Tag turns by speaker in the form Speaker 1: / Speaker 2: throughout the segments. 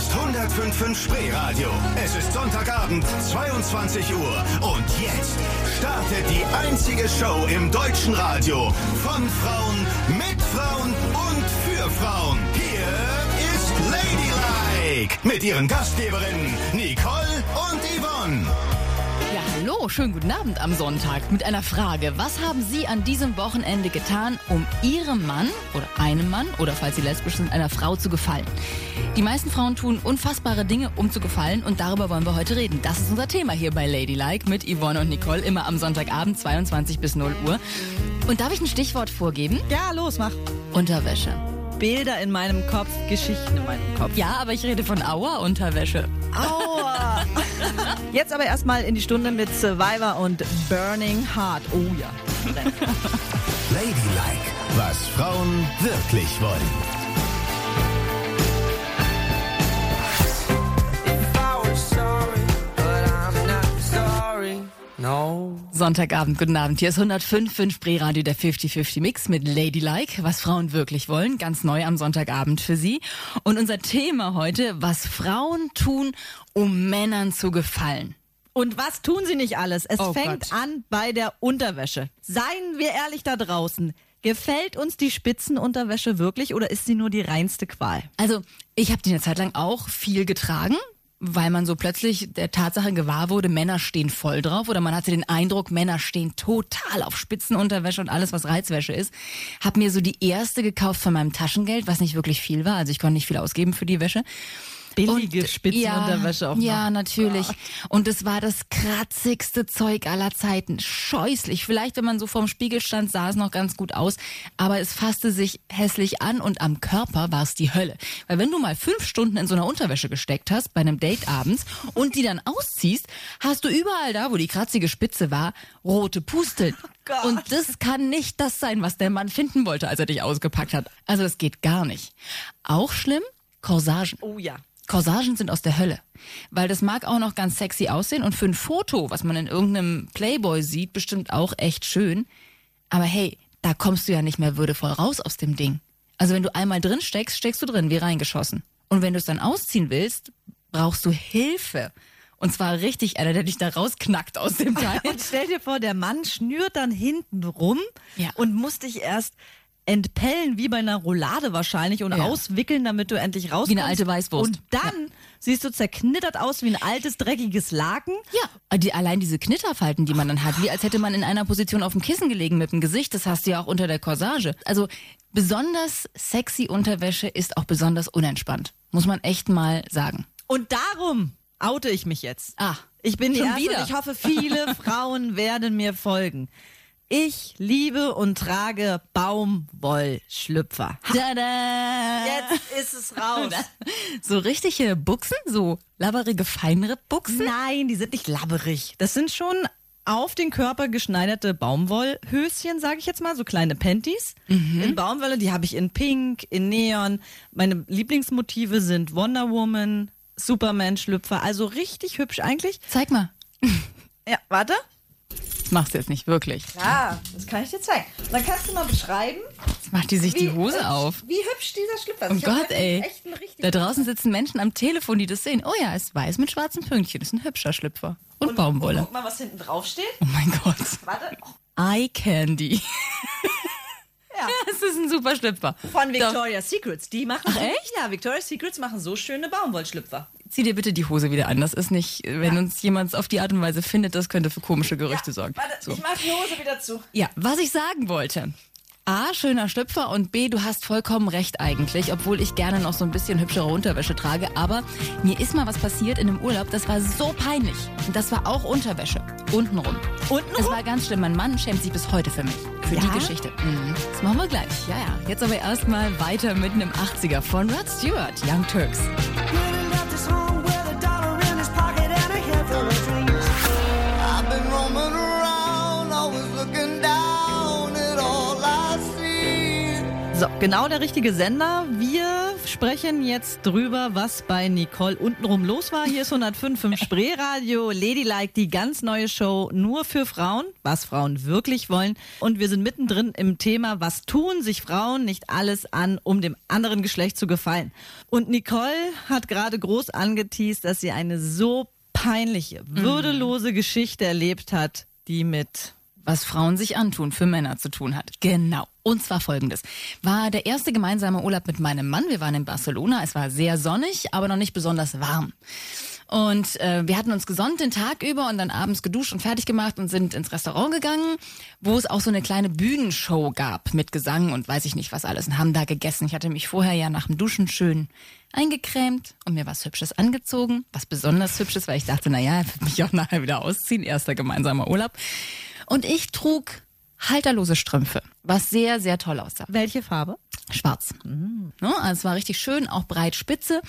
Speaker 1: ist 105.5 Spreeradio. Es ist Sonntagabend, 22 Uhr. Und jetzt startet die einzige Show im deutschen Radio. Von Frauen, mit Frauen und für Frauen. Hier ist Ladylike. Mit ihren Gastgeberinnen Nicole und Yvonne.
Speaker 2: Hallo, schönen guten Abend am Sonntag mit einer Frage. Was haben Sie an diesem Wochenende getan, um Ihrem Mann oder einem Mann oder falls Sie lesbisch sind, einer Frau zu gefallen? Die meisten Frauen tun unfassbare Dinge, um zu gefallen und darüber wollen wir heute reden. Das ist unser Thema hier bei Ladylike mit Yvonne und Nicole, immer am Sonntagabend 22 bis 0 Uhr. Und darf ich ein Stichwort vorgeben?
Speaker 3: Ja, los, mach.
Speaker 2: Unterwäsche.
Speaker 3: Bilder in meinem Kopf, Geschichten in meinem Kopf.
Speaker 2: Ja, aber ich rede von Aua-Unterwäsche.
Speaker 3: Aua! Jetzt aber erstmal in die Stunde mit Survivor und Burning Heart. Oh ja.
Speaker 1: Ladylike, was Frauen wirklich wollen.
Speaker 4: No.
Speaker 2: Sonntagabend, guten Abend. Hier ist 105 5 Spreeradio der 50-50 Mix mit Ladylike, was Frauen wirklich wollen. Ganz neu am Sonntagabend für Sie. Und unser Thema heute, was Frauen tun, um Männern zu gefallen.
Speaker 3: Und was tun sie nicht alles? Es
Speaker 2: Oh
Speaker 3: fängt
Speaker 2: Gott.
Speaker 3: an bei der Unterwäsche. Seien wir ehrlich da draußen. Gefällt uns die Spitzenunterwäsche wirklich oder ist sie nur die reinste Qual?
Speaker 2: Also, ich habe die eine Zeit lang auch viel getragen, weil man so plötzlich der Tatsache gewahr wurde, Männer stehen voll drauf oder man hatte den Eindruck, Männer stehen total auf Spitzenunterwäsche und alles, was Reizwäsche ist. Hab mir so die erste gekauft von meinem Taschengeld, was nicht wirklich viel war, also ich konnte nicht viel ausgeben für die Wäsche.
Speaker 3: Billige Spitzenunterwäsche
Speaker 2: ja,
Speaker 3: auch noch.
Speaker 2: Ja, natürlich. Und es war das kratzigste Zeug aller Zeiten. Scheußlich. Vielleicht, wenn man so vorm Spiegel stand, sah es noch ganz gut aus. Aber es fasste sich hässlich an und am Körper war es die Hölle. Weil wenn du mal fünf Stunden in so einer Unterwäsche gesteckt hast, bei einem Date abends, und die dann ausziehst, hast du überall da, wo die kratzige Spitze war, rote Pusteln.
Speaker 3: Gott.
Speaker 2: Und das kann nicht das sein, was der Mann finden wollte, als er dich ausgepackt hat. Also das geht gar nicht. Auch schlimm, Corsagen.
Speaker 3: Oh ja.
Speaker 2: Corsagen sind aus der Hölle. Weil das mag auch noch ganz sexy aussehen und für ein Foto, was man in irgendeinem Playboy sieht, bestimmt auch echt schön. Aber hey, da kommst du ja nicht mehr würdevoll raus aus dem Ding. Also wenn du einmal drin steckst, steckst du drin, wie reingeschossen. Und wenn du es dann ausziehen willst, brauchst du Hilfe. Und zwar richtig einer, der dich da rausknackt aus dem Teil.
Speaker 3: Und stell dir vor, der Mann schnürt dann hinten rum
Speaker 2: Ja.
Speaker 3: und muss dich erst entpellen, wie bei einer Roulade wahrscheinlich, und
Speaker 2: Ja.
Speaker 3: auswickeln, damit du endlich rauskommst.
Speaker 2: Wie eine alte Weißwurst.
Speaker 3: Und dann siehst du zerknittert aus wie ein altes, dreckiges Laken.
Speaker 2: Ja, die, allein diese Knitterfalten, die man dann hat, wie als hätte man in einer Position auf dem Kissen gelegen mit dem Gesicht, das hast du ja auch unter der Corsage. Also besonders sexy Unterwäsche ist auch besonders unentspannt. Muss man echt mal sagen.
Speaker 3: Und darum oute ich mich jetzt.
Speaker 2: Ah,
Speaker 3: Ich bin die
Speaker 2: schon
Speaker 3: Erste
Speaker 2: wieder.
Speaker 3: ich hoffe, viele Frauen werden mir folgen. Ich liebe und trage Baumwollschlüpfer.
Speaker 2: Tada!
Speaker 3: Jetzt ist es raus.
Speaker 2: So richtige Buchsen, so labberige Feinripp-Buchsen.
Speaker 3: Nein, die sind nicht labberig. Das sind schon auf den Körper geschneiderte Baumwollhöschen, sage ich jetzt mal, so kleine Panties in Baumwolle. Die habe ich in Pink, in Neon. Meine Lieblingsmotive sind Wonder Woman, Superman-Schlüpfer. Also richtig hübsch eigentlich.
Speaker 2: Zeig mal.
Speaker 3: Ja, warte.
Speaker 2: Das machst du jetzt nicht wirklich.
Speaker 3: Ja, das kann ich dir zeigen. Dann kannst du mal beschreiben,
Speaker 2: Jetzt macht die sich die Hose
Speaker 3: hübsch,
Speaker 2: auf.
Speaker 3: Wie hübsch dieser Schlüpfer ist.
Speaker 2: Oh
Speaker 3: Ich hab
Speaker 2: Gott, ey. Da draußen sitzen Menschen am Telefon, die das sehen. Oh ja, ist weiß mit schwarzen Pünktchen. Das ist ein hübscher Schlüpfer. Und, Baumwolle.
Speaker 3: Guck mal, was hinten drauf steht.
Speaker 2: Oh mein Gott.
Speaker 3: Warte. Oh,
Speaker 2: Eye Candy.
Speaker 3: Ja.
Speaker 2: Das ist ein super Schlüpfer.
Speaker 3: Von Victoria's Secrets. Die machen.
Speaker 2: Ach, echt?
Speaker 3: Ja, Victoria's Secrets machen so schöne Baumwollschlüpfer.
Speaker 2: Zieh dir bitte die Hose wieder an. Das ist nicht, wenn uns jemand auf die Art und Weise findet, das könnte für komische Gerüchte sorgen.
Speaker 3: Warte,
Speaker 2: So.
Speaker 3: ich mach die Hose wieder zu.
Speaker 2: Ja, was ich sagen wollte. A, schöner Schlüpfer und B, du hast vollkommen recht eigentlich, obwohl ich gerne noch so ein bisschen hübschere Unterwäsche trage. Aber mir ist mal was passiert in einem Urlaub, das war so peinlich. Und das war auch Unterwäsche. Untenrum.
Speaker 3: Untenrum?
Speaker 2: Es war ganz schlimm. Mein Mann schämt sich bis heute für mich. Für
Speaker 3: Ja?
Speaker 2: die Geschichte. Mhm. Das machen wir gleich. Ja, ja. Jetzt aber erstmal weiter mit einem 80er von Rod Stewart, Young Turks.
Speaker 3: So, genau der richtige Sender. Wir sprechen jetzt drüber, was bei Nicole untenrum los war. Hier ist 105 im Spreeradio. Ladylike, die ganz neue Show nur für Frauen, was Frauen wirklich wollen. Und wir sind mittendrin im Thema, was tun sich Frauen nicht alles an, um dem anderen Geschlecht zu gefallen. Und Nicole hat gerade groß angeteased, dass sie eine so peinliche, würdelose Geschichte erlebt hat, die mit
Speaker 2: was Frauen sich antun, für Männer zu tun hat. Genau. Und zwar folgendes. War der erste gemeinsame Urlaub mit meinem Mann. Wir waren in Barcelona. Es war sehr sonnig, aber noch nicht besonders warm. Und äh, wir hatten uns gesonnt den Tag über und dann abends geduscht und fertig gemacht und sind ins Restaurant gegangen, wo es auch so eine kleine Bühnenshow gab mit Gesang und weiß ich nicht was alles und haben da gegessen. Ich hatte mich vorher ja nach dem Duschen schön eingecremt und mir was Hübsches angezogen. Was besonders Hübsches, weil ich dachte, na ja, ich will mich auch nachher wieder ausziehen. Erster gemeinsamer Urlaub. Und ich trug halterlose Strümpfe, was sehr, sehr toll aussah.
Speaker 3: welche Farbe?
Speaker 2: Schwarz. Ja, also es war richtig schön, auch breit spitze.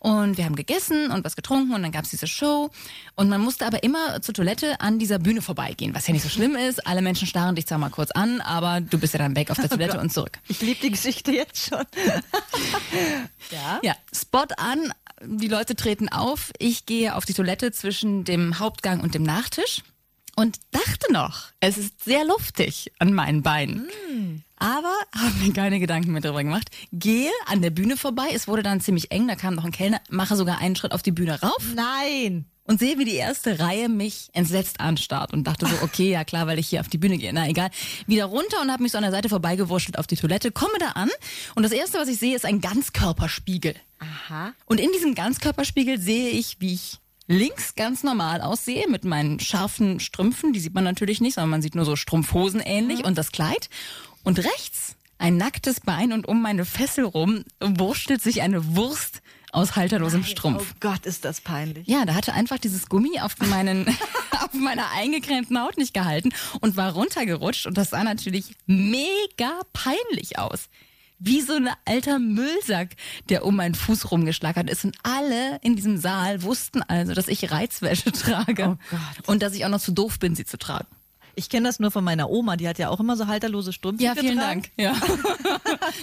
Speaker 2: Und wir haben gegessen und was getrunken und dann gab's diese Show. Und man musste aber immer zur Toilette an dieser Bühne vorbeigehen, was ja nicht so schlimm ist. Alle Menschen starren dich zwar mal kurz an, aber du bist ja dann weg auf der Toilette und zurück.
Speaker 3: Ich liebe die Geschichte jetzt schon. ja?
Speaker 2: Ja, Spot an, die Leute treten auf. Ich gehe auf die Toilette zwischen dem Hauptgang und dem Nachtisch und dachte noch, es ist sehr luftig an meinen Beinen. Aber habe mir keine Gedanken mehr darüber gemacht. Gehe an der Bühne vorbei. Es wurde dann ziemlich eng, da kam noch ein Kellner, mache sogar einen Schritt auf die Bühne rauf
Speaker 3: Nein.
Speaker 2: und sehe, wie die erste Reihe mich entsetzt anstarrt und dachte so, okay, ja klar, weil ich hier auf die Bühne gehe. Na egal. Wieder runter und habe mich so an der Seite vorbeigewurschtelt auf die Toilette, komme da an und das erste, was ich sehe, ist ein Ganzkörperspiegel.
Speaker 3: Aha.
Speaker 2: Und in diesem Ganzkörperspiegel sehe ich, wie ich links ganz normal aussehe mit meinen scharfen Strümpfen. Die sieht man natürlich nicht, sondern man sieht nur so Strumpfhosen ähnlich und das Kleid. Und rechts ein nacktes Bein und um meine Fessel rum wurstelt sich eine Wurst aus halterlosem Strumpf.
Speaker 3: Oh Gott, ist das peinlich.
Speaker 2: Ja, da hatte einfach dieses Gummi auf meinen, auf meiner eingecremten Haut nicht gehalten und war runtergerutscht und das sah natürlich mega peinlich aus. Wie so ein alter Müllsack, der um meinen Fuß rumgeschlagert ist. Und alle in diesem Saal wussten also, dass ich Reizwäsche trage.
Speaker 3: Oh.
Speaker 2: Und dass ich auch noch zu doof bin, sie zu tragen.
Speaker 3: Ich kenne das nur von meiner Oma, die hat ja auch immer so halterlose Strümpfe
Speaker 2: Ja, vielen
Speaker 3: getragen.
Speaker 2: Dank. Ja,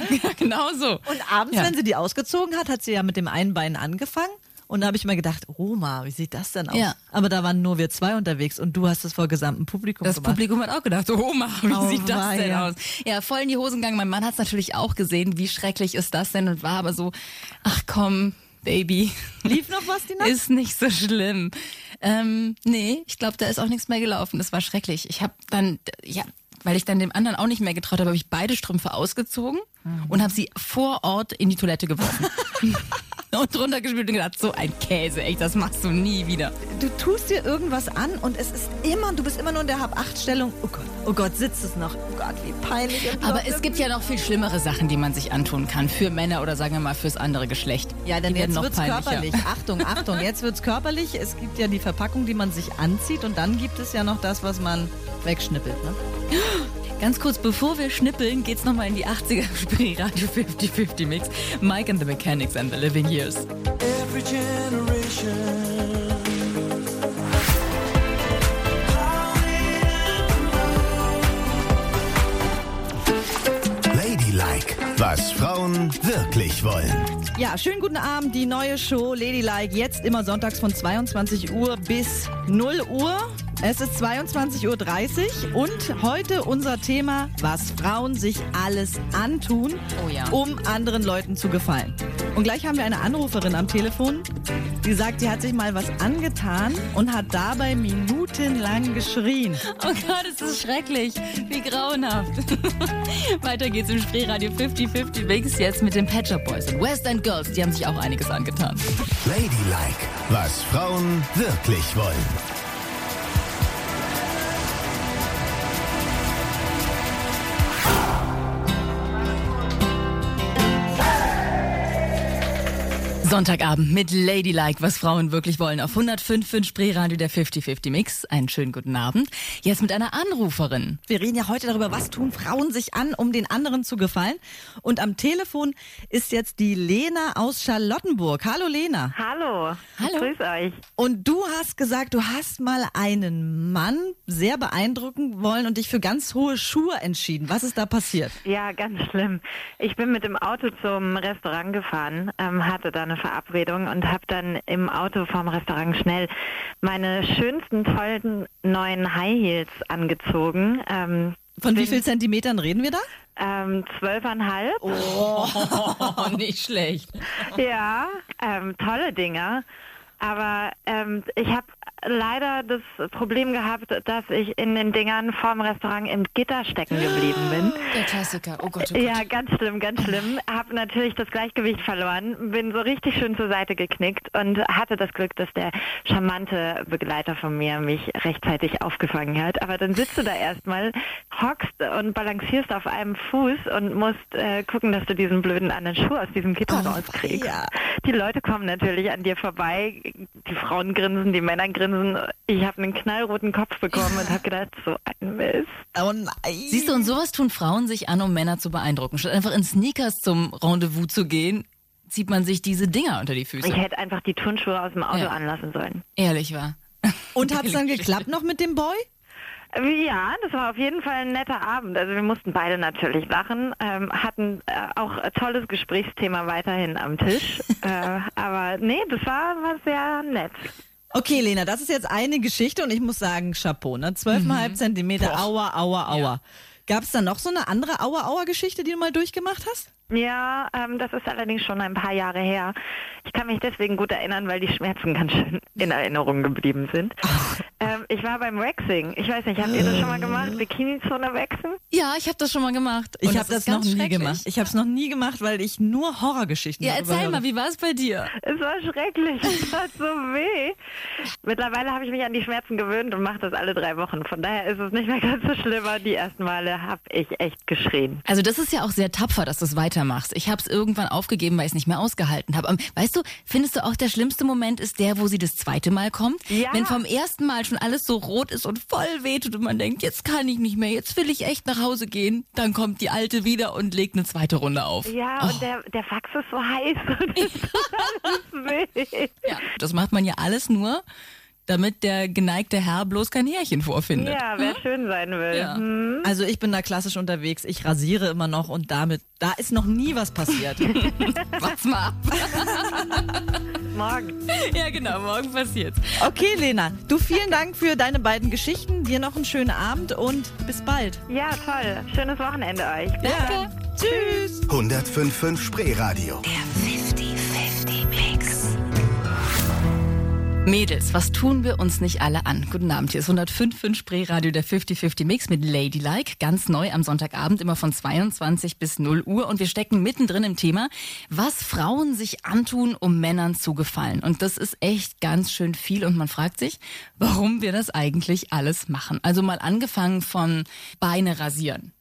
Speaker 2: ja genau so.
Speaker 3: Und abends,
Speaker 2: Ja.
Speaker 3: wenn sie die ausgezogen hat, hat sie ja mit dem einen Bein angefangen. Und da habe ich mir gedacht, Oma, wie sieht das denn aus?
Speaker 2: Ja.
Speaker 3: Aber da waren nur wir zwei unterwegs und du hast es vor gesamtem Publikum
Speaker 2: Das
Speaker 3: gemacht.
Speaker 2: Publikum hat auch gedacht, so, Oma, wie
Speaker 3: Oh,
Speaker 2: sieht das denn
Speaker 3: weia.
Speaker 2: aus? Ja, voll in die Hosen gegangen. Mein Mann hat es natürlich auch gesehen, wie schrecklich ist das denn und war aber so, ach komm, Baby.
Speaker 3: Lief noch was die Nacht?
Speaker 2: Ist nicht so schlimm. Ähm, nee, ich glaube, da ist auch nichts mehr gelaufen. Das war schrecklich. Ich habe dann, ja, weil ich dann dem anderen auch nicht mehr getraut habe, habe ich beide Strümpfe ausgezogen und habe sie vor Ort in die Toilette geworfen. und drunter gespielt und gedacht, so ein Käse, echt, das machst du nie wieder.
Speaker 3: Du tust dir irgendwas an und es ist immer, du bist immer nur in der Hab-Acht-Stellung. Oh Gott, oh Gott, sitzt es noch. Oh Gott, wie peinlich.
Speaker 2: Aber es gibt ja noch viel schlimmere Sachen, die man sich antun kann. Für Männer oder sagen wir mal fürs andere Geschlecht.
Speaker 3: Ja,
Speaker 2: werden
Speaker 3: jetzt
Speaker 2: noch
Speaker 3: wird's körperlich. Achtung, Achtung, jetzt wird's körperlich. Es gibt ja die Verpackung, die man sich anzieht und dann gibt es ja noch das, was man wegschnippelt. Ne?
Speaker 2: Ganz kurz, bevor wir schnippeln, geht's nochmal in die 80er Spree-Radio 50-50 Mix. Mike and the Mechanics and the Living Years.
Speaker 5: Every generation.
Speaker 1: Ladylike, was Frauen wirklich wollen.
Speaker 3: Ja, schönen guten Abend. Die neue Show Ladylike jetzt immer sonntags von 22 Uhr bis 0 Uhr. Es ist 22.30 Uhr und heute unser Thema, was Frauen sich alles antun,
Speaker 2: Oh ja.
Speaker 3: um anderen Leuten zu gefallen. Und gleich haben wir eine Anruferin am Telefon, die sagt, sie hat sich mal was angetan und hat dabei minutenlang geschrien.
Speaker 2: Oh Gott, es ist schrecklich. Wie grauenhaft. Weiter geht's im Spreeradio 50-50 Mix jetzt mit den Pet Shop Boys und West End Girls. Die haben sich auch einiges angetan.
Speaker 1: Ladylike, was Frauen wirklich wollen.
Speaker 2: Sonntagabend mit Ladylike, was Frauen wirklich wollen. Auf 105.5 Spreeradio der 50-50 Mix. Einen schönen guten Abend. Jetzt mit einer Anruferin.
Speaker 3: Wir reden ja heute darüber, was tun Frauen sich an, um den anderen zu gefallen. Und am Telefon ist jetzt die Lena aus Charlottenburg. Hallo Lena.
Speaker 6: Hallo.
Speaker 2: Hallo.
Speaker 6: Grüß euch.
Speaker 3: Und du hast gesagt, du hast mal einen Mann sehr beeindrucken wollen und dich für ganz hohe Schuhe entschieden. Was ist da passiert?
Speaker 6: Ja, ganz schlimm. Ich bin mit dem Auto zum Restaurant gefahren, ähm, hatte da eine Verabredung und habe dann im Auto vorm Restaurant schnell meine schönsten, tollen neuen High Heels angezogen. Ähm,
Speaker 3: Von wie
Speaker 6: bin,
Speaker 3: viel Zentimetern reden wir da?
Speaker 6: Ähm, zwölfeinhalb.
Speaker 2: Oh, nicht schlecht.
Speaker 6: Ja, ähm, tolle Dinger. Aber ähm, ich habe leider das Problem gehabt, dass ich in den Dingern vorm Restaurant im Gitter stecken geblieben bin.
Speaker 2: Der Klassiker. Oh Gott, oh Gott.
Speaker 6: Ja, ganz schlimm, ganz schlimm. Hab natürlich das Gleichgewicht verloren, bin so richtig schön zur Seite geknickt und hatte das Glück, dass der charmante Begleiter von mir mich rechtzeitig aufgefangen hat. Aber dann sitzt du da erstmal, hockst und balancierst auf einem Fuß und musst äh, gucken, dass du diesen blöden anderen Schuh aus diesem Gitter
Speaker 3: Oh,
Speaker 6: rauskriegst.
Speaker 3: ja.
Speaker 6: Die Leute kommen natürlich an dir vorbei, die Frauen grinsen, die Männer grinsen. Ich habe einen knallroten Kopf bekommen und habe gedacht, so ein Mist.
Speaker 3: Oh nein.
Speaker 2: Siehst du, und sowas tun Frauen sich an, um Männer zu beeindrucken. Statt einfach in Sneakers zum Rendezvous zu gehen, zieht man sich diese Dinger unter die Füße.
Speaker 6: Ich hätte einfach die Turnschuhe aus dem Auto
Speaker 2: Ja.
Speaker 6: anlassen sollen.
Speaker 2: Ehrlich war.
Speaker 3: Und hat's dann geklappt noch mit dem Boy?
Speaker 6: Ja, das war auf jeden Fall ein netter Abend. Also wir mussten beide natürlich lachen, ähm, hatten äh, auch ein tolles Gesprächsthema weiterhin am Tisch. äh, aber nee, das war, war sehr nett.
Speaker 3: Okay, Lena, das ist jetzt eine Geschichte und ich muss sagen, Chapeau, ne? Zwölfeinhalb Zentimeter, aua, aua, aua. Gab es da noch so eine andere Aua-Aua-Geschichte, die du mal durchgemacht hast?
Speaker 6: Ja, ähm, das ist allerdings schon ein paar Jahre her. Ich kann mich deswegen gut erinnern, weil die Schmerzen ganz schön in Erinnerung geblieben sind. Ähm, ich war beim Waxing. Ich weiß nicht, habt ihr das schon mal gemacht? Bikini-Zone waxen?
Speaker 2: Ja, ich habe das schon mal gemacht.
Speaker 3: Ich
Speaker 2: Und
Speaker 3: habe das
Speaker 2: ist
Speaker 3: noch
Speaker 2: ganz
Speaker 3: nie gemacht. Ich habe es noch nie gemacht, weil ich nur Horrorgeschichten
Speaker 2: Ja, erzähl
Speaker 3: höre.
Speaker 2: mal, wie war es bei dir?
Speaker 6: Es war schrecklich, es tat so weh. Mittlerweile habe ich mich an die Schmerzen gewöhnt und mache das alle drei Wochen. Von daher ist es nicht mehr ganz so schlimm. Die ersten Male habe ich echt geschrien.
Speaker 2: Also das ist ja auch sehr tapfer, dass du es weitermachst. Ich habe es irgendwann aufgegeben, weil ich es nicht mehr ausgehalten habe. Weißt du, findest du auch, der schlimmste Moment ist der, wo sie das zweite Mal kommt?
Speaker 6: Ja.
Speaker 2: Wenn vom ersten Mal schon alles so rot ist und voll wehtut und man denkt, jetzt kann ich nicht mehr, jetzt will ich echt nach Hause gehen, dann kommt die Alte wieder und legt eine zweite Runde auf.
Speaker 6: Ja,
Speaker 2: Oh.
Speaker 6: und der, der Fax ist so heiß und tut alles weh.
Speaker 2: Ja, das macht man ja alles nur, damit der geneigte Herr bloß kein Härchen vorfindet.
Speaker 6: Ja, wer schön sein will.
Speaker 2: Ja.
Speaker 6: Hm.
Speaker 3: Also ich bin da klassisch unterwegs. Ich rasiere immer noch und damit, da ist noch nie was passiert.
Speaker 2: Warte mal ab.
Speaker 6: Morgen.
Speaker 2: Ja, genau, morgen passiert's.
Speaker 3: Okay, Lena, du vielen Dank für deine beiden Geschichten. Dir noch einen schönen Abend und bis bald.
Speaker 6: Ja, toll. Schönes Wochenende euch. Bis dann.
Speaker 3: Tschüss.
Speaker 1: 105.5 Spreeradio.
Speaker 2: Mädels, was tun wir uns nicht alle an? Guten Abend, hier ist 105.5 Spreeradio der 50-50 Mix mit Ladylike, ganz neu am Sonntagabend, immer von 22 bis 0 Uhr und wir stecken mittendrin im Thema, was Frauen sich antun, um Männern zu gefallen. Und das ist echt ganz schön viel und man fragt sich, warum wir das eigentlich alles machen. Also mal angefangen von Beine rasieren,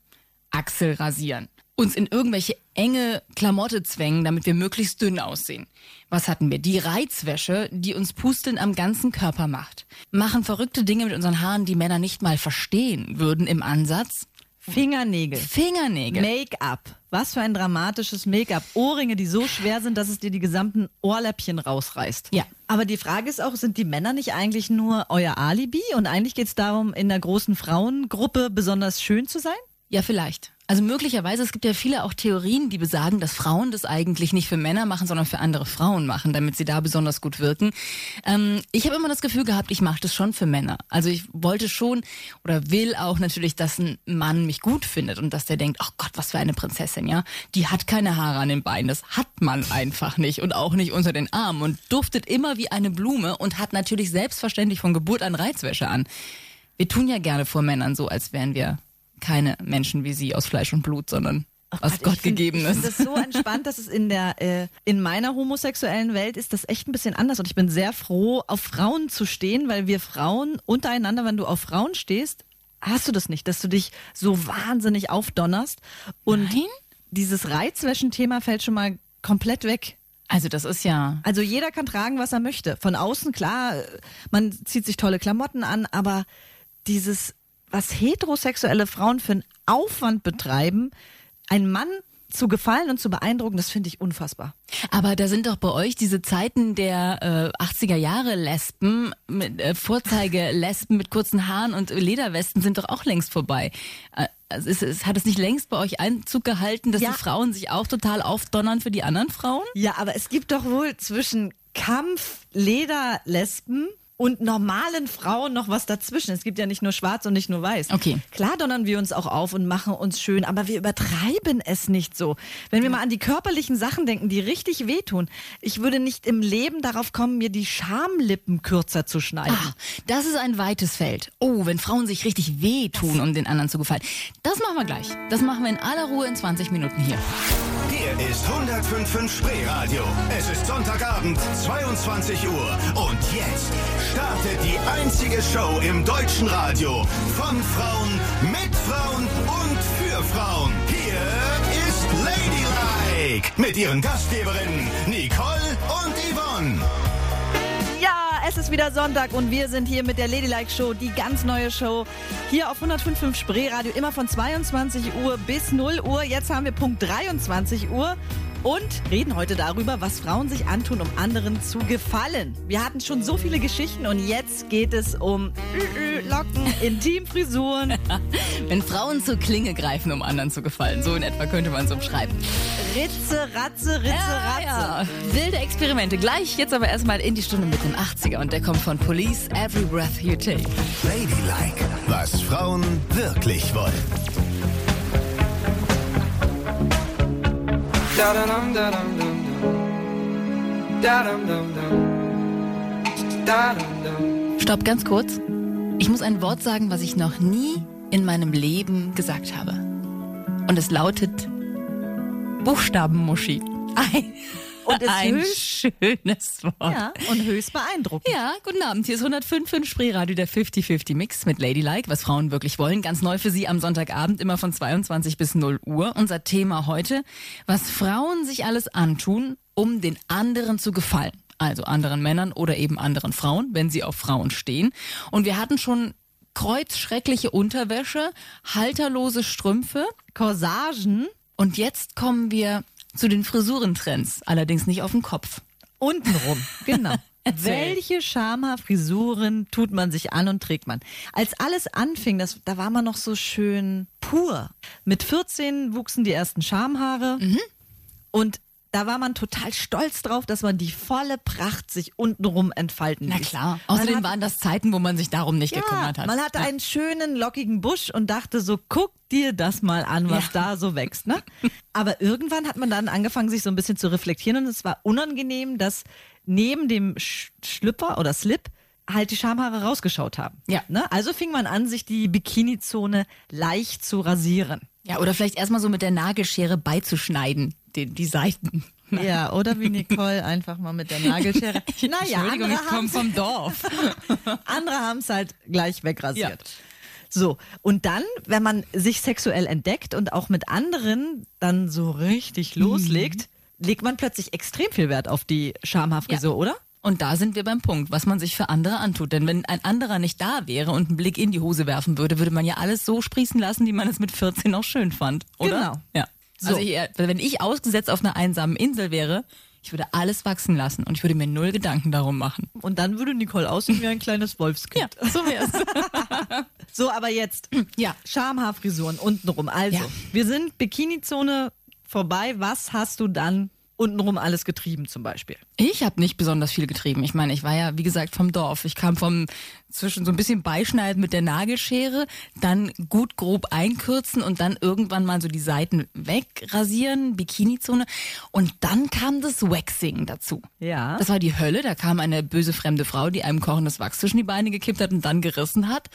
Speaker 2: Achsel rasieren, uns in irgendwelche enge Klamotte zwängen, damit wir möglichst dünn aussehen. Was hatten wir? Die Reizwäsche, die uns Pusteln am ganzen Körper macht. Machen verrückte Dinge mit unseren Haaren, die Männer nicht mal verstehen würden im Ansatz.
Speaker 3: Fingernägel.
Speaker 2: Fingernägel.
Speaker 3: Make-up. Was für ein dramatisches Make-up. Ohrringe, die so schwer sind, dass es dir die gesamten Ohrläppchen rausreißt.
Speaker 2: Ja.
Speaker 3: Aber die Frage ist auch, sind die Männer nicht eigentlich nur euer Alibi? Und eigentlich geht es darum, in der großen Frauengruppe besonders schön zu sein?
Speaker 2: Ja, vielleicht. Also möglicherweise, es gibt ja viele auch Theorien, die besagen, dass Frauen das eigentlich nicht für Männer machen, sondern für andere Frauen machen, damit sie da besonders gut wirken. Ähm, ich habe immer das Gefühl gehabt, ich mache das schon für Männer. Also ich wollte schon oder will auch natürlich, dass ein Mann mich gut findet und dass der denkt, ach Gott, was für eine Prinzessin, ja. Die hat keine Haare an den Beinen, das hat man einfach nicht und auch nicht unter den Armen und duftet immer wie eine Blume und hat natürlich selbstverständlich von Geburt an Reizwäsche an. Wir tun ja gerne vor Männern so, als wären wir keine Menschen wie sie aus Fleisch und Blut, sondern was Gott gegeben
Speaker 3: Ich finde
Speaker 2: ist.
Speaker 3: das so entspannt, dass es in der äh, in meiner homosexuellen Welt ist das echt ein bisschen anders und ich bin sehr froh, auf Frauen zu stehen, weil wir Frauen untereinander, wenn du auf Frauen stehst, hast du das nicht, dass du dich so wahnsinnig aufdonnerst und
Speaker 2: Nein?
Speaker 3: dieses Reizwäschen-Thema fällt schon mal komplett weg.
Speaker 2: Also das ist ja.
Speaker 3: Also jeder kann tragen, was er möchte. Von außen, klar, man zieht sich tolle Klamotten an, aber dieses, was heterosexuelle Frauen für einen Aufwand betreiben, einen Mann zu gefallen und zu beeindrucken, das finde ich unfassbar.
Speaker 2: Aber da sind doch bei euch diese Zeiten der äh, 80er Jahre Lesben, mit, äh, Vorzeige-Lesben mit kurzen Haaren und Lederwesten sind doch auch längst vorbei. Äh, also es, es, hat es nicht längst bei euch Einzug gehalten, dass
Speaker 3: Ja.
Speaker 2: die Frauen sich auch total aufdonnern für die anderen Frauen?
Speaker 3: Ja, aber es gibt doch wohl zwischen Kampf, Lederlesben und normalen Frauen noch was dazwischen. Es gibt ja nicht nur schwarz und nicht nur weiß.
Speaker 2: Okay.
Speaker 3: Klar donnern wir uns auch auf und machen uns schön, aber wir übertreiben es nicht so. Wenn wir mal an die körperlichen Sachen denken, die richtig wehtun. Ich würde nicht im Leben darauf kommen, mir die Schamlippen kürzer zu schneiden.
Speaker 2: Ah, das ist ein weites Feld. Oh, wenn Frauen sich richtig wehtun, um den anderen zu gefallen. Das machen wir gleich. Das machen wir in aller Ruhe in 20 Minuten hier.
Speaker 1: Hier ist 105.5 Spreeradio. Es ist Sonntagabend, 22 Uhr. Und jetzt startet die einzige Show im deutschen Radio. Von Frauen, mit Frauen und für Frauen. Hier ist Ladylike. Mit ihren Gastgeberinnen Nicole und Yvonne.
Speaker 3: Es ist wieder Sonntag und wir sind hier mit der Ladylike Show, die ganz neue Show. Hier auf 105.5 Spreeradio, immer von 22 Uhr bis 0 Uhr. Jetzt haben wir Punkt 23 Uhr und reden heute darüber, was Frauen sich antun, um anderen zu gefallen. Wir hatten schon so viele Geschichten und jetzt geht es um Ü -Ü, Locken, Intimfrisuren,
Speaker 2: Wenn Frauen zur Klinge greifen, um anderen zu gefallen. So in etwa könnte man es umschreiben.
Speaker 3: Ritze, Ratze, Ritze, Ratze.
Speaker 2: ja. Wilde Experimente. Gleich, jetzt aber erstmal in die Stunde mit dem 80er. Und der kommt von Police, Every Breath You Take.
Speaker 1: Ladylike, was Frauen wirklich wollen.
Speaker 5: Da dum dum dum dum. Da dum dum dum. Da dum dum.
Speaker 2: Stopp, ganz kurz. Ich muss ein Wort sagen, was ich noch nie in meinem Leben gesagt habe. Und es lautet Buchstabenmuschi. Ein,
Speaker 3: Und ist
Speaker 2: ein
Speaker 3: höchst-
Speaker 2: schönes Wort.
Speaker 3: Ja, und höchst beeindruckend.
Speaker 2: Ja, guten Abend. Hier ist 105.5 Spreeradio, der 50-50 Mix mit Ladylike, was Frauen wirklich wollen. Ganz neu für Sie am Sonntagabend, immer von 22 bis 0 Uhr. Unser Thema heute, was Frauen sich alles antun, um den anderen zu gefallen. Also anderen Männern oder eben anderen Frauen, wenn sie auf Frauen stehen. Und wir hatten schon kreuzschreckliche Unterwäsche, halterlose Strümpfe.
Speaker 3: Corsagen
Speaker 2: Und jetzt kommen wir zu den Frisurentrends, allerdings nicht auf dem Kopf.
Speaker 3: Untenrum, genau. Welche Schamhaarfrisuren tut man sich an und trägt man? Als alles anfing, das, da war man noch so schön pur. Mit 14 wuchsen die ersten Schamhaare und da war man total stolz drauf, dass man die volle Pracht sich untenrum entfalten
Speaker 2: Na
Speaker 3: ließ.
Speaker 2: klar.
Speaker 3: Man
Speaker 2: Außerdem
Speaker 3: hat-
Speaker 2: waren das Zeiten, wo man sich darum nicht gekümmert hat.
Speaker 3: Man hatte
Speaker 2: ja.
Speaker 3: einen schönen, lockigen Busch und dachte so, guck dir das mal an, was
Speaker 2: Ja.
Speaker 3: da so wächst. Ne? Aber irgendwann hat man dann angefangen, sich so ein bisschen zu reflektieren und es war unangenehm, dass neben dem Sch Schlüpper oder Slip halt die Schamhaare rausgeschaut haben.
Speaker 2: Ja.
Speaker 3: Ne? Also fing man an, sich die Bikini-Zone leicht zu rasieren.
Speaker 2: Ja, oder vielleicht erstmal so mit der Nagelschere beizuschneiden, die, die Seiten.
Speaker 3: Ja, oder wie Nicole einfach mal mit der Nagelschere. Naja,
Speaker 2: Entschuldigung,
Speaker 3: andere
Speaker 2: ich komme vom Dorf.
Speaker 3: Andere haben es halt gleich wegrasiert.
Speaker 2: Ja.
Speaker 3: So, und dann, wenn man sich sexuell entdeckt und auch mit anderen dann so richtig
Speaker 2: Mhm.
Speaker 3: loslegt, legt man plötzlich extrem viel Wert auf die Schamhaarfrisur,
Speaker 2: Ja.
Speaker 3: oder?
Speaker 2: Und da sind wir beim Punkt, was man sich für andere antut. Denn wenn ein anderer nicht da wäre und einen Blick in die Hose werfen würde, würde man ja alles so sprießen lassen, wie man es mit 14 noch schön fand, oder?
Speaker 3: Genau.
Speaker 2: Ja.
Speaker 3: So.
Speaker 2: Also ich, wenn ich ausgesetzt auf einer einsamen Insel wäre, ich würde alles wachsen lassen und ich würde mir null Gedanken darum machen.
Speaker 3: Und dann würde Nicole aussehen wie ein kleines Wolfskind.
Speaker 2: so wär's.
Speaker 3: So, aber jetzt
Speaker 2: Ja.
Speaker 3: Schamhaarfrisuren untenrum. Also,
Speaker 2: Ja.
Speaker 3: wir sind Bikini-Zone vorbei. Was hast du dann untenrum alles getrieben zum Beispiel?
Speaker 2: Ich habe nicht besonders viel getrieben. Ich meine, ich war ja, wie gesagt, vom Dorf. Ich kam vom zwischen so ein bisschen Beischneiden mit der Nagelschere, dann gut grob einkürzen und dann irgendwann mal so die Seiten wegrasieren, Bikini-Zone. Und dann kam das Waxing dazu.
Speaker 3: Ja.
Speaker 2: Das war die Hölle. Da kam eine böse fremde Frau, die einem kochendes Wachs zwischen die Beine gekippt hat und dann gerissen hat.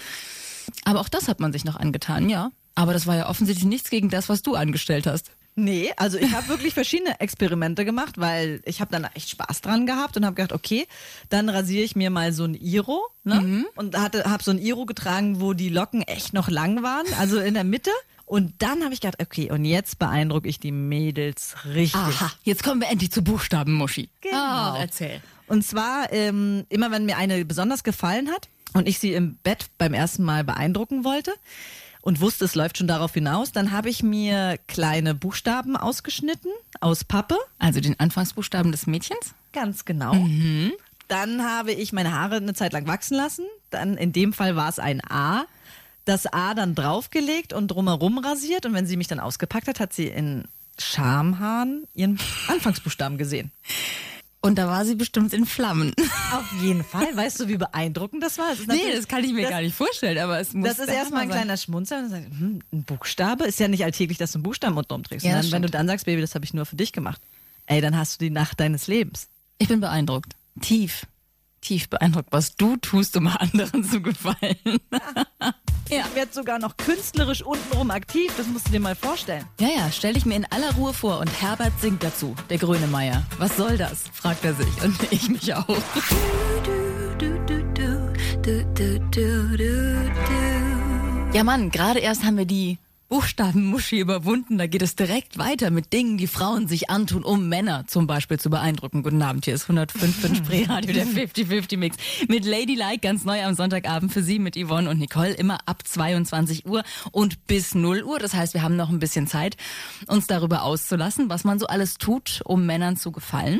Speaker 2: Aber auch das hat man sich noch angetan, ja. Aber das war ja offensichtlich nichts gegen das, was du angestellt hast.
Speaker 3: Nee, also ich habe wirklich verschiedene Experimente gemacht, weil ich habe dann echt Spaß dran gehabt und habe gedacht, okay, dann rasiere ich mir mal so ein Iro ne? und hatte habe so ein Iro getragen, wo die Locken echt noch lang waren, also in der Mitte Und dann habe ich gedacht, okay, und jetzt beeindrucke ich die Mädels richtig.
Speaker 2: Aha, jetzt kommen wir endlich zu Buchstaben, Muschi.
Speaker 3: Genau.
Speaker 2: Ah, erzähl.
Speaker 3: Und zwar ähm, immer, wenn mir eine besonders gefallen hat und ich sie im Bett beim ersten Mal beeindrucken wollte und wusste, es läuft schon darauf hinaus, dann habe ich mir kleine Buchstaben ausgeschnitten aus Pappe.
Speaker 2: Also den Anfangsbuchstaben des Mädchens?
Speaker 3: Ganz genau. Dann habe ich meine Haare eine Zeit lang wachsen lassen. Dann in dem Fall war es ein A. Das A dann draufgelegt und drumherum rasiert. Und wenn sie mich dann ausgepackt hat, hat sie in Schamhaaren ihren Anfangsbuchstaben gesehen.
Speaker 2: Und da war sie bestimmt in Flammen.
Speaker 3: Auf jeden Fall. Weißt du, wie beeindruckend das war? Das
Speaker 2: nee, das kann ich mir
Speaker 3: das,
Speaker 2: gar nicht vorstellen, aber es muss
Speaker 3: Das ist erstmal ein
Speaker 2: sein.
Speaker 3: kleiner Schmunzer. Und du, hm, ein Buchstabe ist ja nicht alltäglich, dass du einen Buchstaben unten umträgst.
Speaker 2: Ja,
Speaker 3: und dann, wenn du dann sagst, Baby, das habe ich nur für dich gemacht. Ey, dann hast du die Nacht deines Lebens.
Speaker 2: Ich bin beeindruckt. Tief, tief beeindruckt, was du tust, um anderen zu gefallen. ja.
Speaker 3: Ich werde sogar noch künstlerisch untenrum aktiv. Das musst du dir mal vorstellen.
Speaker 2: Ja, ja, stell ich mir in aller Ruhe vor und Herbert singt dazu, der Grönemeyer. Was soll das? fragt er sich und ich mich auch. Ja, Mann, gerade erst haben wir die Buchstabenmuschi überwunden. Da geht es direkt weiter mit Dingen, die Frauen sich antun, um Männer zum Beispiel zu beeindrucken. Guten Abend, hier ist 105.5 Spreeradio, der 50-50 Mix. Mit Ladylike ganz neu am Sonntagabend für Sie mit Yvonne und Nicole. Immer ab 22 Uhr und bis 0 Uhr. Das heißt, wir haben noch ein bisschen Zeit, uns darüber auszulassen, was man so alles tut, um Männern zu gefallen.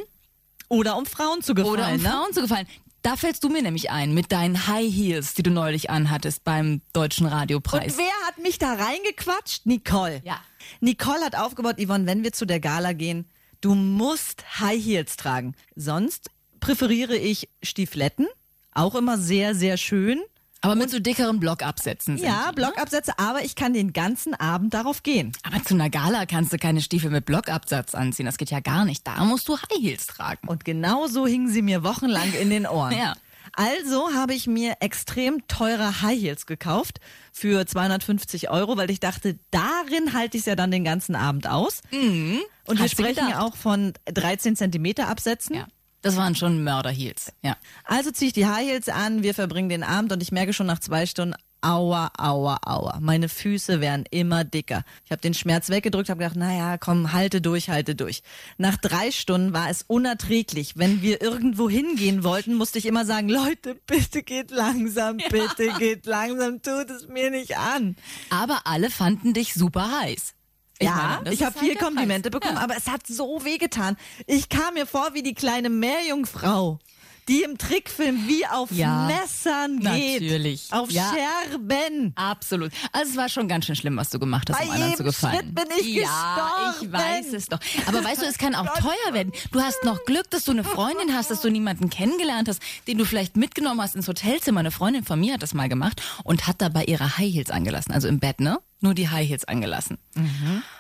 Speaker 3: Oder um Frauen zu gefallen.
Speaker 2: Oder um
Speaker 3: ne?
Speaker 2: Frauen zu gefallen. Da fällst du mir nämlich ein mit deinen High Heels, die du neulich anhattest beim Deutschen Radiopreis.
Speaker 3: Und wer hat mich da reingequatscht? Nicole.
Speaker 2: Ja.
Speaker 3: Nicole hat aufgebaut, Yvonne, wenn wir zu der Gala gehen, du musst High Heels tragen. Sonst präferiere ich Stiefletten. Auch immer sehr, sehr schön.
Speaker 2: Aber mit so dickeren Blockabsätzen. sind
Speaker 3: Ja,
Speaker 2: die, ne?
Speaker 3: Blockabsätze, aber ich kann den ganzen Abend darauf gehen.
Speaker 2: Aber zu einer Gala kannst du keine Stiefel mit Blockabsatz anziehen. Das geht ja gar nicht. Da musst du High Heels tragen.
Speaker 3: Und genau so hingen sie mir wochenlang in den Ohren.
Speaker 2: Ja.
Speaker 3: Also habe ich mir extrem teure High Heels gekauft für 250 Euro, weil ich dachte, darin halte ich es ja dann den ganzen Abend aus. Und wir
Speaker 2: Hast du
Speaker 3: sprechen ja auch von 13 Zentimeter Absätzen.
Speaker 2: Ja. Das waren schon Mörder-Heels. Ja.
Speaker 3: Also ziehe ich die High Heels an, wir verbringen den Abend und ich merke schon nach zwei Stunden, aua, aua, aua. Meine Füße werden immer dicker. Ich habe den Schmerz weggedrückt, habe gedacht, naja, komm, halte durch, halte durch. Nach drei Stunden war es unerträglich. Wenn wir irgendwo hingehen wollten, musste ich immer sagen, Leute, bitte geht langsam, bitte geht langsam, tut es mir nicht an.
Speaker 2: Aber alle fanden dich super heiß. Ich
Speaker 3: ja,
Speaker 2: meine,
Speaker 3: ich habe
Speaker 2: halt
Speaker 3: viel
Speaker 2: der
Speaker 3: Komplimente bekommen,
Speaker 2: Ja.
Speaker 3: aber es hat so wehgetan. Ich kam mir vor wie die kleine Meerjungfrau, die im Trickfilm wie auf
Speaker 2: Ja,
Speaker 3: Messern geht.
Speaker 2: natürlich.
Speaker 3: Auf
Speaker 2: Ja.
Speaker 3: Scherben.
Speaker 2: Absolut. Also es war schon ganz schön schlimm, was du gemacht hast,
Speaker 3: Bei
Speaker 2: um anderen zu gefallen.
Speaker 3: Schritt bin ich
Speaker 2: ja, ich
Speaker 3: gestorben.
Speaker 2: weiß es doch. Aber weißt du, es kann auch teuer werden. Du hast noch Glück, dass du eine Freundin hast, dass du niemanden kennengelernt hast, den du vielleicht mitgenommen hast ins Hotelzimmer. Eine Freundin von mir hat das mal gemacht und hat dabei ihre High Heels angelassen. Also im Bett, ne? Nur die High Heels angelassen.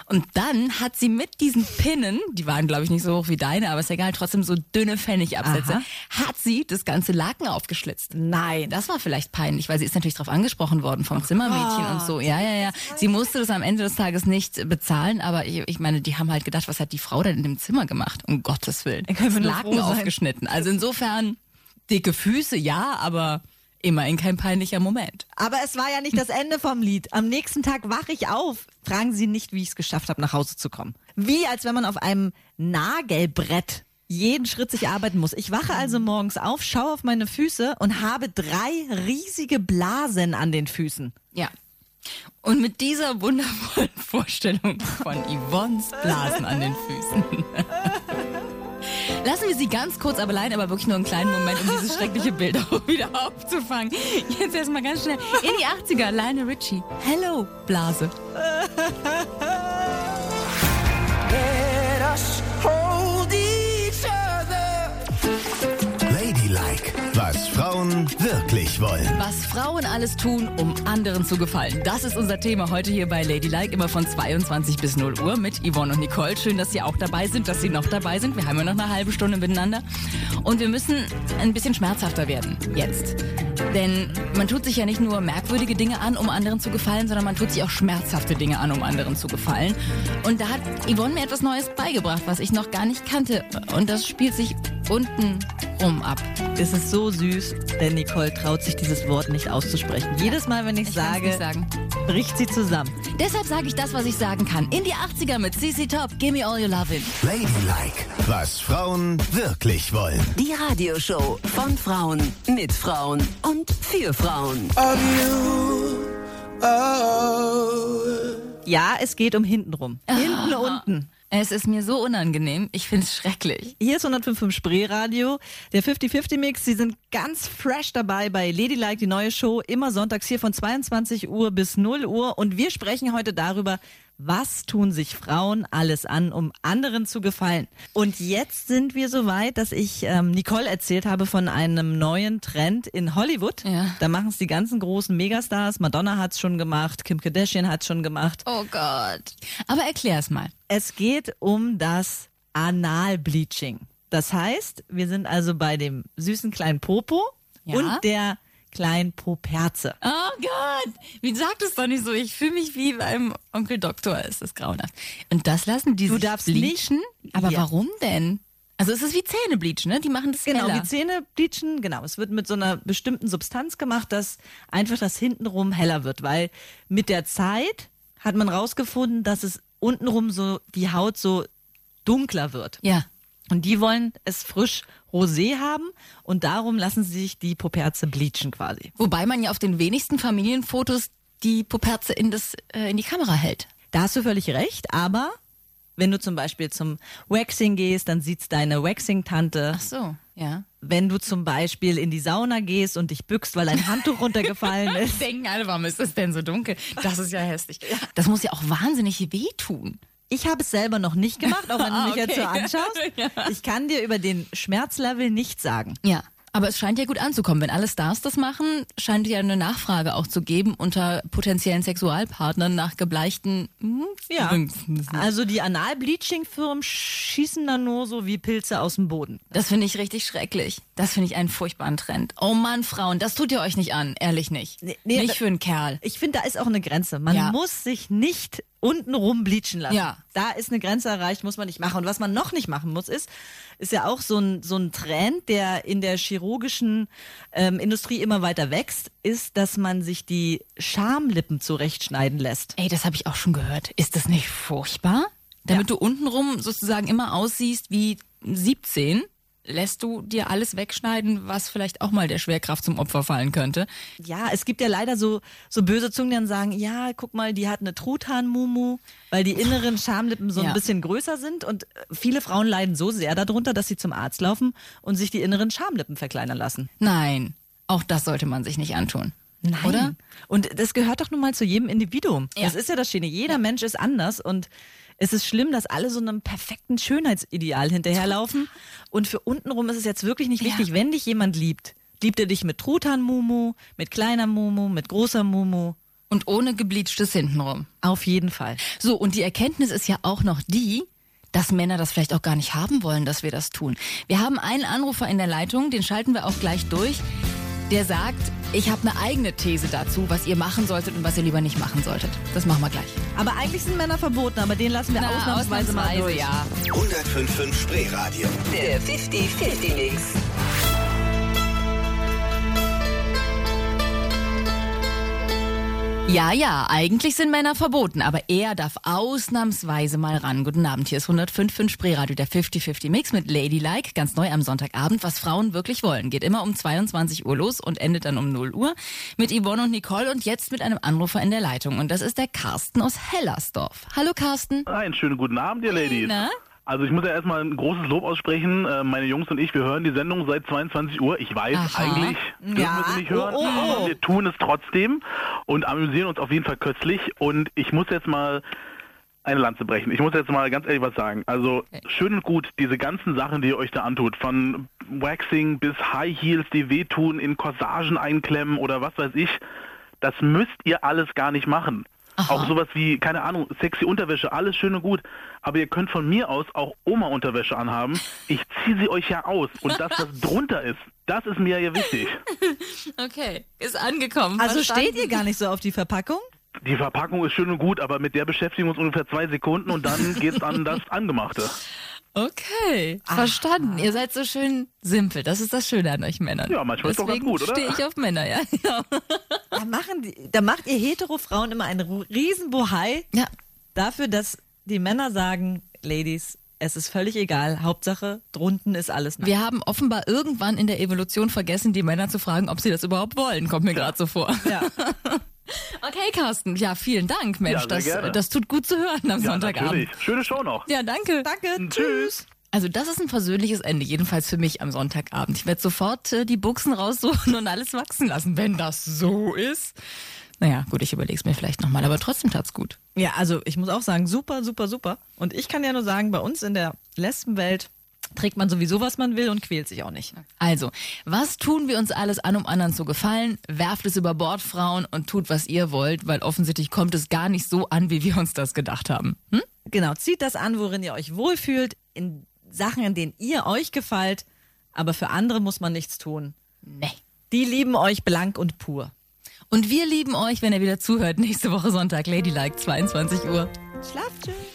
Speaker 2: Und dann hat sie mit diesen Pinnen, die waren glaube ich nicht so hoch wie deine, aber ist egal, trotzdem so dünne Pfennigabsätze, hat sie das ganze Laken aufgeschlitzt.
Speaker 3: Nein.
Speaker 2: Das war vielleicht peinlich, weil sie ist natürlich darauf angesprochen worden vom Zimmermädchen und so. Ja, ja, ja. Sie musste das am Ende des Tages nicht bezahlen, aber ich, ich meine, die haben halt gedacht, was hat die Frau denn in dem Zimmer gemacht? Um Gottes Willen. Das Laken aufgeschnitten. Also insofern dicke Füße, ja, aber immerhin kein peinlicher Moment.
Speaker 3: Aber es war ja nicht das Ende vom Lied. Am nächsten Tag wache ich auf. Fragen Sie nicht, wie ich es geschafft habe, nach Hause zu kommen. Wie als wenn man auf einem Nagelbrett jeden Schritt sich arbeiten muss. Ich wache also morgens auf, schaue auf meine Füße und habe drei riesige Blasen an den Füßen.
Speaker 2: Ja. Und mit dieser wundervollen Vorstellung von Yvonnes Blasen an den Füßen. Lassen wir sie ganz kurz aber allein, aber wirklich nur einen kleinen Moment, um dieses schreckliche Bild auch wieder aufzufangen. Jetzt erstmal ganz schnell in die 80er, Lionel Richie. Hello, Blase.
Speaker 1: Was Frauen wirklich wollen.
Speaker 2: Was Frauen alles tun, um anderen zu gefallen. Das ist unser Thema heute hier bei Ladylike, immer von 22 bis 0 Uhr mit Yvonne und Nicole. Schön, dass Sie auch dabei sind, dass Sie noch dabei sind. Wir haben ja noch eine halbe Stunde miteinander. Und wir müssen ein bisschen schmerzhafter werden. Jetzt. Denn man tut sich ja nicht nur merkwürdige Dinge an, um anderen zu gefallen, sondern man tut sich auch schmerzhafte Dinge an, um anderen zu gefallen. Und da hat Yvonne mir etwas Neues beigebracht, was ich noch gar nicht kannte. Und das spielt sich unten rum ab.
Speaker 3: Es ist so süß, denn Nicole traut sich dieses Wort nicht auszusprechen. Jedes Mal, wenn ich, sage,
Speaker 2: nicht sagen.
Speaker 3: bricht sie zusammen.
Speaker 2: Deshalb sage ich das, was ich sagen kann. In die 80er mit CC Top. Give me all your lovin'.
Speaker 1: Ladylike, was Frauen wirklich wollen.
Speaker 7: Die Radioshow von Frauen, mit Frauen und für Frauen.
Speaker 3: Ja, es geht um hintenrum. Hinten unten.
Speaker 2: Es ist mir so unangenehm. Ich finde es schrecklich.
Speaker 3: Hier ist 105.5 Spreeradio, der 50-50-Mix. Sie sind ganz fresh dabei bei Ladylike, die neue Show, immer sonntags hier von 22 Uhr bis 0 Uhr. Und wir sprechen heute darüber, was tun sich Frauen alles an, um anderen zu gefallen. Und jetzt sind wir so weit, dass ich ähm, Nicole erzählt habe von einem neuen Trend in Hollywood.
Speaker 2: Ja.
Speaker 3: Da machen es die ganzen großen Megastars. Madonna hat's schon gemacht, Kim Kardashian hat's schon gemacht.
Speaker 2: Oh Gott. Aber erklär's mal.
Speaker 3: Es geht um das Analbleaching. Das heißt, wir sind also bei dem süßen kleinen Popo
Speaker 2: Ja.
Speaker 3: und der kleinen Poperze.
Speaker 2: Oh Gott. Wie sagt es doch nicht so? Ich fühle mich wie beim Onkel Doktor. Ist grauenhaft. Und das lassen die
Speaker 3: Du
Speaker 2: sich
Speaker 3: darfst
Speaker 2: bleachen?
Speaker 3: nicht-
Speaker 2: Aber
Speaker 3: Ja.
Speaker 2: warum denn? Also es ist wie Zähnebleachen, ne? Die machen das
Speaker 3: Genau,
Speaker 2: heller.
Speaker 3: die Zähne bleachen, genau. Es wird mit so einer bestimmten Substanz gemacht, dass einfach das hintenrum heller wird, weil mit der Zeit hat man rausgefunden, dass es untenrum so die Haut so dunkler wird.
Speaker 2: Ja.
Speaker 3: Und die wollen es frisch rosé haben und darum lassen sie sich die Poperze bleachen quasi.
Speaker 2: Wobei man ja auf den wenigsten Familienfotos die Puperze in, das, äh, in die Kamera hält.
Speaker 3: Da hast du völlig recht, aber wenn du zum Beispiel zum Waxing gehst, dann sieht's deine Waxing-Tante.
Speaker 2: Ach so, ja.
Speaker 3: Wenn du zum Beispiel in die Sauna gehst und dich bückst, weil ein Handtuch runtergefallen ist.
Speaker 2: Denken alle, warum ist es denn so dunkel? Das ist ja hässlich. Das muss ja auch wahnsinnig wehtun.
Speaker 3: Ich habe es selber noch nicht gemacht, auch wenn du
Speaker 2: Ah,
Speaker 3: mich jetzt
Speaker 2: okay.
Speaker 3: so anschaust.
Speaker 2: Ja.
Speaker 3: Ich kann dir über den Schmerzlevel nichts sagen.
Speaker 2: Ja. Aber es scheint ja gut anzukommen. Wenn alle Stars das machen, scheint ja eine Nachfrage auch zu geben unter potenziellen Sexualpartnern nach gebleichten hm,
Speaker 3: Ja. Also die Anal-Bleaching-Firmen schießen da nur so wie Pilze aus dem Boden.
Speaker 2: Das finde ich richtig schrecklich. Das finde ich einen furchtbaren Trend. Oh Mann, Frauen, das tut ihr euch nicht an. Ehrlich nicht.
Speaker 3: Nee, nee,
Speaker 2: nicht für einen Kerl.
Speaker 3: Ich finde, da ist auch eine Grenze. Man
Speaker 2: Ja.
Speaker 3: muss sich nicht untenrum bleachen lassen.
Speaker 2: Ja.
Speaker 3: Da ist eine Grenze erreicht, muss man nicht machen. Und was man noch nicht machen muss, ist, ist ja auch so ein, so ein Trend, der in der chirurgischen ähm, Industrie immer weiter wächst, ist, dass man sich die Schamlippen zurechtschneiden lässt.
Speaker 2: Ey, das habe ich auch schon gehört. Ist das nicht furchtbar? Damit du untenrum sozusagen immer aussiehst wie 17, lässt du dir alles wegschneiden, was vielleicht auch mal der Schwerkraft zum Opfer fallen könnte.
Speaker 3: Ja, es gibt ja leider so, so böse Zungen, die dann sagen, ja, guck mal, die hat eine Truthahn-Mumu, weil die inneren Schamlippen so ein
Speaker 2: Ja.
Speaker 3: bisschen größer sind und viele Frauen leiden so sehr darunter, dass sie zum Arzt laufen und sich die inneren Schamlippen verkleinern lassen.
Speaker 2: Nein, auch das sollte man sich nicht antun.
Speaker 3: Nein.
Speaker 2: Oder?
Speaker 3: Und das gehört doch nun mal zu jedem Individuum.
Speaker 2: Ja.
Speaker 3: Das ist ja das Schöne. Jeder Mensch ist anders und es ist schlimm, dass alle so einem perfekten Schönheitsideal hinterherlaufen. Und für untenrum ist es jetzt wirklich nicht
Speaker 2: Ja.
Speaker 3: wichtig, wenn dich jemand liebt. Liebt er dich mit Truthahn-Mumu, mit kleiner Mumu, mit großer Mumu?
Speaker 2: Und ohne gebleachtes hintenrum.
Speaker 3: Auf jeden Fall.
Speaker 2: So, und die Erkenntnis ist ja auch noch die, dass Männer das vielleicht auch gar nicht haben wollen, dass wir das tun. Wir haben einen Anrufer in der Leitung, den schalten wir auch gleich durch. Der sagt, ich habe eine eigene These dazu, was ihr machen solltet und was ihr lieber nicht machen solltet. Das machen wir gleich.
Speaker 3: Aber eigentlich sind Männer verboten, aber den lassen wir ausnahmsweise, mal durch.
Speaker 2: ja.
Speaker 1: 105.5 Spreeradio.
Speaker 7: Der 50-50-Mix.
Speaker 2: Ja, ja, eigentlich sind Männer verboten, aber er darf ausnahmsweise mal ran. Guten Abend, hier ist 105.5 Spreeradio, der 50-50 Mix mit Ladylike, ganz neu am Sonntagabend, was Frauen wirklich wollen. Geht immer um 22 Uhr los und endet dann um 0 Uhr mit Yvonne und Nicole und jetzt mit einem Anrufer in der Leitung. Und das ist der Carsten aus Hellersdorf. Hallo Carsten.
Speaker 8: Einen schönen guten Abend, ihr Ladies.
Speaker 2: Na?
Speaker 8: Also ich muss ja erstmal ein großes Lob aussprechen. Äh, Meine Jungs und ich, wir hören die Sendung seit 22 Uhr. Ich weiß,
Speaker 2: Aha.
Speaker 8: eigentlich dürfen
Speaker 3: Ja.
Speaker 8: wir sie nicht hören,
Speaker 3: Oh, oh, oh.
Speaker 8: aber wir tun es trotzdem und amüsieren uns auf jeden Fall köstlich. Und ich muss jetzt mal eine Lanze brechen. Ich muss jetzt mal ganz ehrlich was sagen. Also schön und gut, diese ganzen Sachen, die ihr euch da antut, von Waxing bis High Heels, die wehtun, in Corsagen einklemmen oder was weiß ich, das müsst ihr alles gar nicht machen. Auch sowas wie, keine Ahnung, sexy Unterwäsche, alles schön und gut. Aber ihr könnt von mir aus auch Oma-Unterwäsche anhaben. Ich ziehe sie euch ja aus. Und das, was drunter ist, das ist mir ja wichtig.
Speaker 2: Okay, ist angekommen.
Speaker 3: Also
Speaker 2: Verstanden.
Speaker 3: steht ihr gar nicht so auf die Verpackung?
Speaker 8: Die Verpackung ist schön und gut, aber mit der beschäftigen wir uns ungefähr zwei Sekunden und dann geht's an das Angemachte.
Speaker 2: Okay, verstanden. Ihr seid so schön simpel. Das ist das Schöne an euch Männern.
Speaker 8: Ja, manchmal ist doch ganz
Speaker 2: Deswegen
Speaker 8: gut, oder?
Speaker 2: stehe ich auf Männer, ja. Genau.
Speaker 3: Da, machen die, da macht ihr Hetero-Frauen immer einen riesen Bohai
Speaker 2: Ja,
Speaker 3: dafür, dass die Männer sagen, Ladies, es ist völlig egal, Hauptsache drunten ist alles nackt.
Speaker 2: wir haben offenbar irgendwann in der Evolution vergessen, die Männer zu fragen, ob sie das überhaupt wollen. Kommt mir gerade so vor.
Speaker 3: Ja.
Speaker 2: Okay, Carsten. Ja, vielen Dank, Mensch.
Speaker 8: Ja, sehr
Speaker 2: das,
Speaker 8: gerne.
Speaker 2: das tut gut zu hören am
Speaker 8: Ja,
Speaker 2: Sonntagabend.
Speaker 8: natürlich. Schöne Show noch.
Speaker 2: Ja, danke.
Speaker 3: Danke,
Speaker 8: Tschüss.
Speaker 2: Also das ist ein versöhnliches Ende, jedenfalls für mich am Sonntagabend. Ich werde sofort äh, die Buchsen raussuchen und alles wachsen lassen, wenn das so ist. Naja, gut, ich überlege es mir vielleicht nochmal, aber trotzdem tat's gut.
Speaker 3: Ja, also ich muss auch sagen, super, super, super. Und ich kann ja nur sagen, bei uns in der Lesbenwelt trägt man sowieso, was man will und quält sich auch nicht.
Speaker 2: Also, was tun wir uns alles an, um anderen zu gefallen? Werft es über Bord, Frauen, und tut, was ihr wollt, weil offensichtlich kommt es gar nicht so an, wie wir uns das gedacht haben. Hm?
Speaker 3: Genau, zieht das an, worin ihr euch wohlfühlt, in Sachen, in denen ihr euch gefällt, aber für andere muss man nichts tun.
Speaker 2: Nee.
Speaker 3: Die lieben euch blank und pur.
Speaker 2: Und wir lieben euch, wenn ihr wieder zuhört, nächste Woche Sonntag, Ladylike, 22 Uhr.
Speaker 3: Schlaft schön.